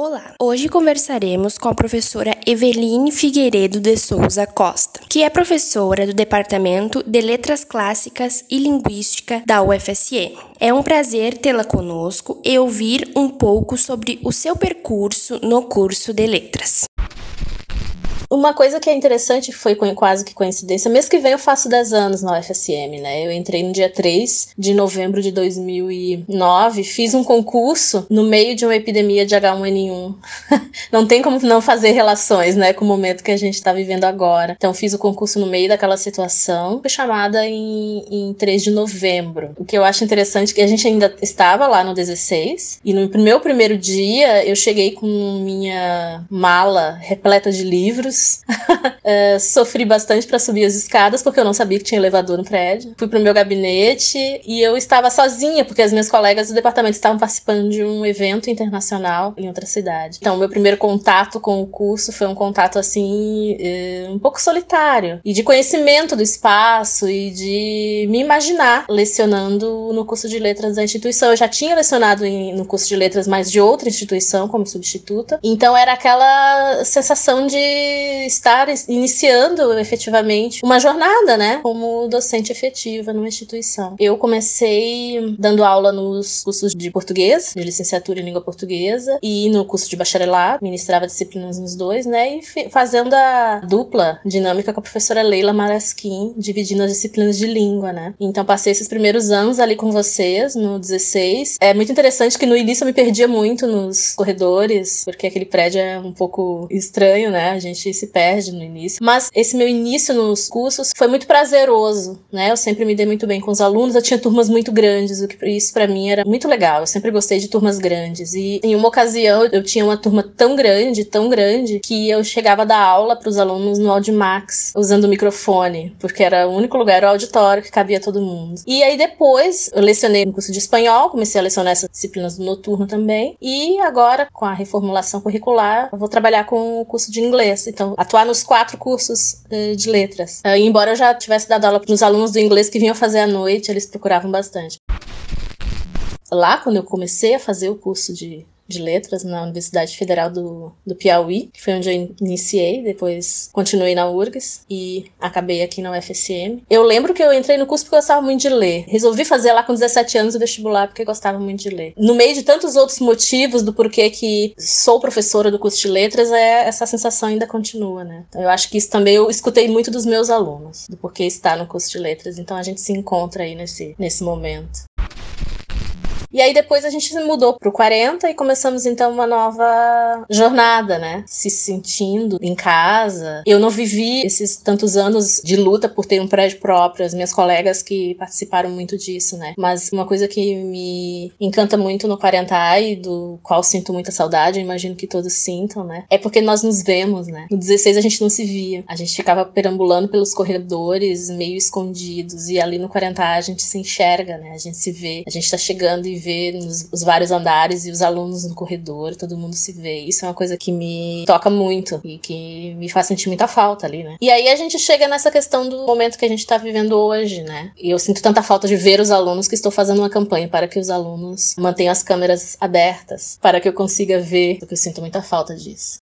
Olá! Hoje conversaremos com a professora Eveline Figueiredo de Souza Costa, que é professora do Departamento de Letras Clássicas e Linguística da UFSM. É um prazer tê-la conosco e ouvir um pouco sobre o seu percurso no curso de Letras. Uma coisa que é interessante foi quase que coincidência. Mês que vem eu faço 10 anos na UFSM, né? Eu entrei no dia 3 de novembro de 2009, fiz um concurso no meio de uma epidemia de H1N1. não tem como não fazer relações, né, com o momento que a gente tá vivendo agora. Então fiz o concurso no meio daquela situação. Fui chamada em, em 3 de novembro. O que eu acho interessante é que a gente ainda estava lá no 16 e no meu primeiro dia eu cheguei com minha mala repleta de livros uh, sofri bastante para subir as escadas, porque eu não sabia que tinha elevador no prédio. Fui pro meu gabinete e eu estava sozinha, porque as minhas colegas do departamento estavam participando de um evento internacional em outra cidade. Então, meu primeiro contato com o curso foi um contato assim, uh, um pouco solitário, e de conhecimento do espaço e de me imaginar lecionando no curso de letras da instituição. Eu já tinha lecionado em, no curso de letras, mas de outra instituição como substituta. Então, era aquela sensação de estar iniciando efetivamente uma jornada, né, como docente efetiva numa instituição. Eu comecei dando aula nos cursos de português, de licenciatura em língua portuguesa, e no curso de bacharelado, ministrava disciplinas nos dois, né, e fazendo a dupla dinâmica com a professora Leila Marasquim, dividindo as disciplinas de língua, né. Então passei esses primeiros anos ali com vocês, no 16. É muito interessante que no início eu me perdia muito nos corredores, porque aquele prédio é um pouco estranho, né, a gente se perde no início. Mas esse meu início nos cursos foi muito prazeroso, né? Eu sempre me dei muito bem com os alunos, eu tinha turmas muito grandes, o que isso para mim era muito legal. Eu sempre gostei de turmas grandes. E em uma ocasião eu tinha uma turma tão grande, tão grande, que eu chegava a dar aula para os alunos no Audimax, usando o microfone, porque era o único lugar, o auditório, que cabia todo mundo. E aí depois eu lecionei no curso de espanhol, comecei a lecionar essas disciplinas do noturno também. E agora, com a reformulação curricular, eu vou trabalhar com o curso de inglês. Então, atuar nos quatro cursos uh, de letras. Uh, embora eu já tivesse dado aula para os alunos do inglês que vinham fazer à noite, eles procuravam bastante. Lá, quando eu comecei a fazer o curso de de letras na Universidade Federal do, do Piauí, que foi onde eu iniciei, depois continuei na URGS e acabei aqui na UFSM. Eu lembro que eu entrei no curso porque eu gostava muito de ler. Resolvi fazer lá com 17 anos o vestibular porque gostava muito de ler. No meio de tantos outros motivos do porquê que sou professora do curso de letras, é essa sensação ainda continua, né? Então eu acho que isso também eu escutei muito dos meus alunos, do porquê estar no curso de letras. Então a gente se encontra aí nesse, nesse momento. E aí depois a gente mudou pro 40 e começamos então uma nova jornada, né? Se sentindo em casa. Eu não vivi esses tantos anos de luta por ter um prédio próprio, as minhas colegas que participaram muito disso, né? Mas uma coisa que me encanta muito no 40A e do qual sinto muita saudade, imagino que todos sintam, né? É porque nós nos vemos, né? No 16 a gente não se via. A gente ficava perambulando pelos corredores, meio escondidos. E ali no 40A a gente se enxerga, né? A gente se vê, a gente tá chegando e ver nos, os vários andares e os alunos no corredor, todo mundo se vê. Isso é uma coisa que me toca muito e que me faz sentir muita falta ali, né? E aí a gente chega nessa questão do momento que a gente tá vivendo hoje, né? E eu sinto tanta falta de ver os alunos que estou fazendo uma campanha para que os alunos mantenham as câmeras abertas, para que eu consiga ver, porque eu sinto muita falta disso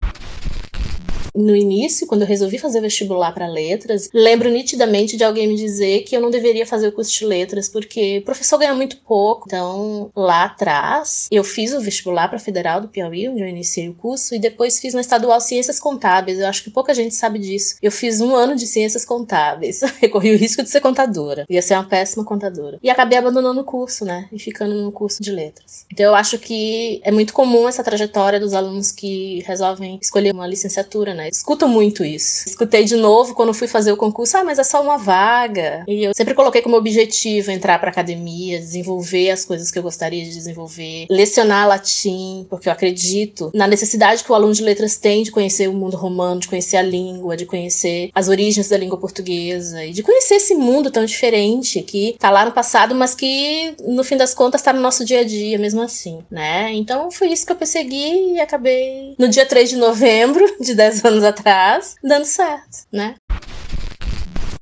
no início, quando eu resolvi fazer vestibular para letras, lembro nitidamente de alguém me dizer que eu não deveria fazer o curso de letras porque o professor ganha muito pouco. Então, lá atrás, eu fiz o vestibular para Federal do Piauí, onde eu iniciei o curso, e depois fiz na estadual Ciências Contábeis. Eu acho que pouca gente sabe disso. Eu fiz um ano de Ciências Contábeis. Eu corri o risco de ser contadora. Ia ser uma péssima contadora. E acabei abandonando o curso, né? E ficando no curso de letras. Então, eu acho que é muito comum essa trajetória dos alunos que resolvem escolher uma licenciatura, né? Escuto muito isso. Escutei de novo quando fui fazer o concurso, ah, mas é só uma vaga. E eu sempre coloquei como objetivo entrar para academia, desenvolver as coisas que eu gostaria de desenvolver, lecionar latim, porque eu acredito na necessidade que o aluno de letras tem de conhecer o mundo romano, de conhecer a língua, de conhecer as origens da língua portuguesa e de conhecer esse mundo tão diferente que tá lá no passado, mas que no fim das contas tá no nosso dia a dia mesmo assim, né? Então foi isso que eu persegui e acabei no dia 3 de novembro de 10 anos anos atrás, dando certo, né?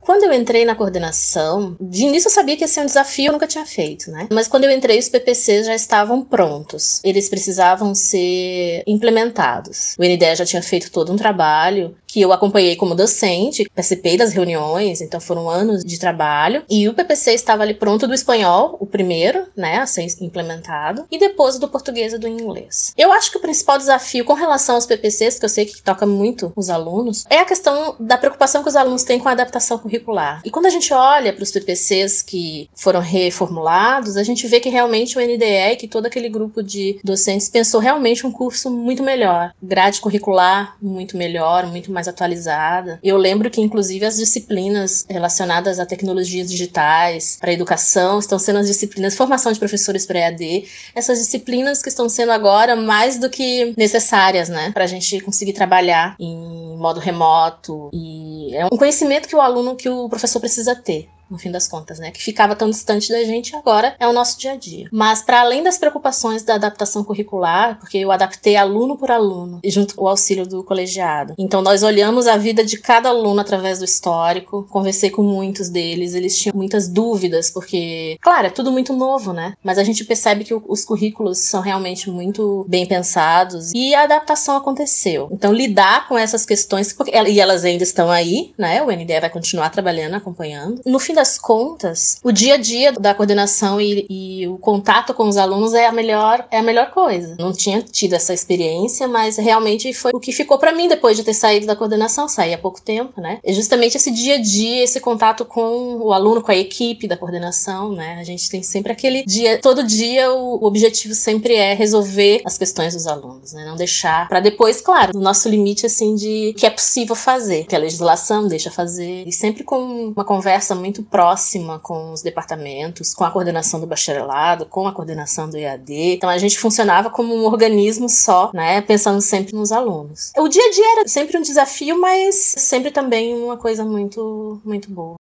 Quando eu entrei na coordenação, de início eu sabia que ia ser um desafio, eu nunca tinha feito, né? Mas quando eu entrei, os PPCs já estavam prontos. Eles precisavam ser implementados. O NDE já tinha feito todo um trabalho que eu acompanhei como docente, participei das reuniões, então foram anos de trabalho. E o PPC estava ali pronto do espanhol, o primeiro, né, a ser implementado, e depois do português e do inglês. Eu acho que o principal desafio com relação aos PPCs, que eu sei que toca muito os alunos, é a questão da preocupação que os alunos têm com a adaptação curricular. E quando a gente olha para os PPCs que foram reformulados, a gente vê que realmente o NDE, que todo aquele grupo de docentes pensou realmente um curso muito melhor, grade curricular muito melhor, muito mais atualizada. Eu lembro que inclusive as disciplinas relacionadas a tecnologias digitais para educação estão sendo as disciplinas formação de professores para EAD, essas disciplinas que estão sendo agora mais do que necessárias, né, para a gente conseguir trabalhar em modo remoto. E é um conhecimento que o aluno que o professor precisa ter no fim das contas, né? Que ficava tão distante da gente agora é o nosso dia a dia. Mas para além das preocupações da adaptação curricular, porque eu adaptei aluno por aluno junto com o auxílio do colegiado. Então nós olhamos a vida de cada aluno através do histórico, conversei com muitos deles, eles tinham muitas dúvidas porque, claro, é tudo muito novo, né? Mas a gente percebe que os currículos são realmente muito bem pensados e a adaptação aconteceu. Então lidar com essas questões porque, e elas ainda estão aí, né? O NDE vai continuar trabalhando, acompanhando. No final das contas, o dia a dia da coordenação e, e, o contato com os alunos é a melhor é a melhor coisa. Não tinha tido essa experiência, mas realmente foi o que ficou para mim depois de ter saído da coordenação, saí há pouco tempo, né? É justamente esse dia a dia, esse contato com o aluno, com a equipe da coordenação, né? A gente tem sempre aquele dia, todo dia o, o objetivo sempre é resolver as questões dos alunos, né? Não deixar para depois, claro, o nosso limite assim de que é possível fazer, que a legislação deixa fazer e sempre com uma conversa muito próxima com os departamentos, com a coordenação do bacharelado, com a coordenação do EAD. Então a gente funcionava como um organismo só, né, pensando sempre nos alunos. O dia a dia era sempre um desafio, mas sempre também uma coisa muito muito boa.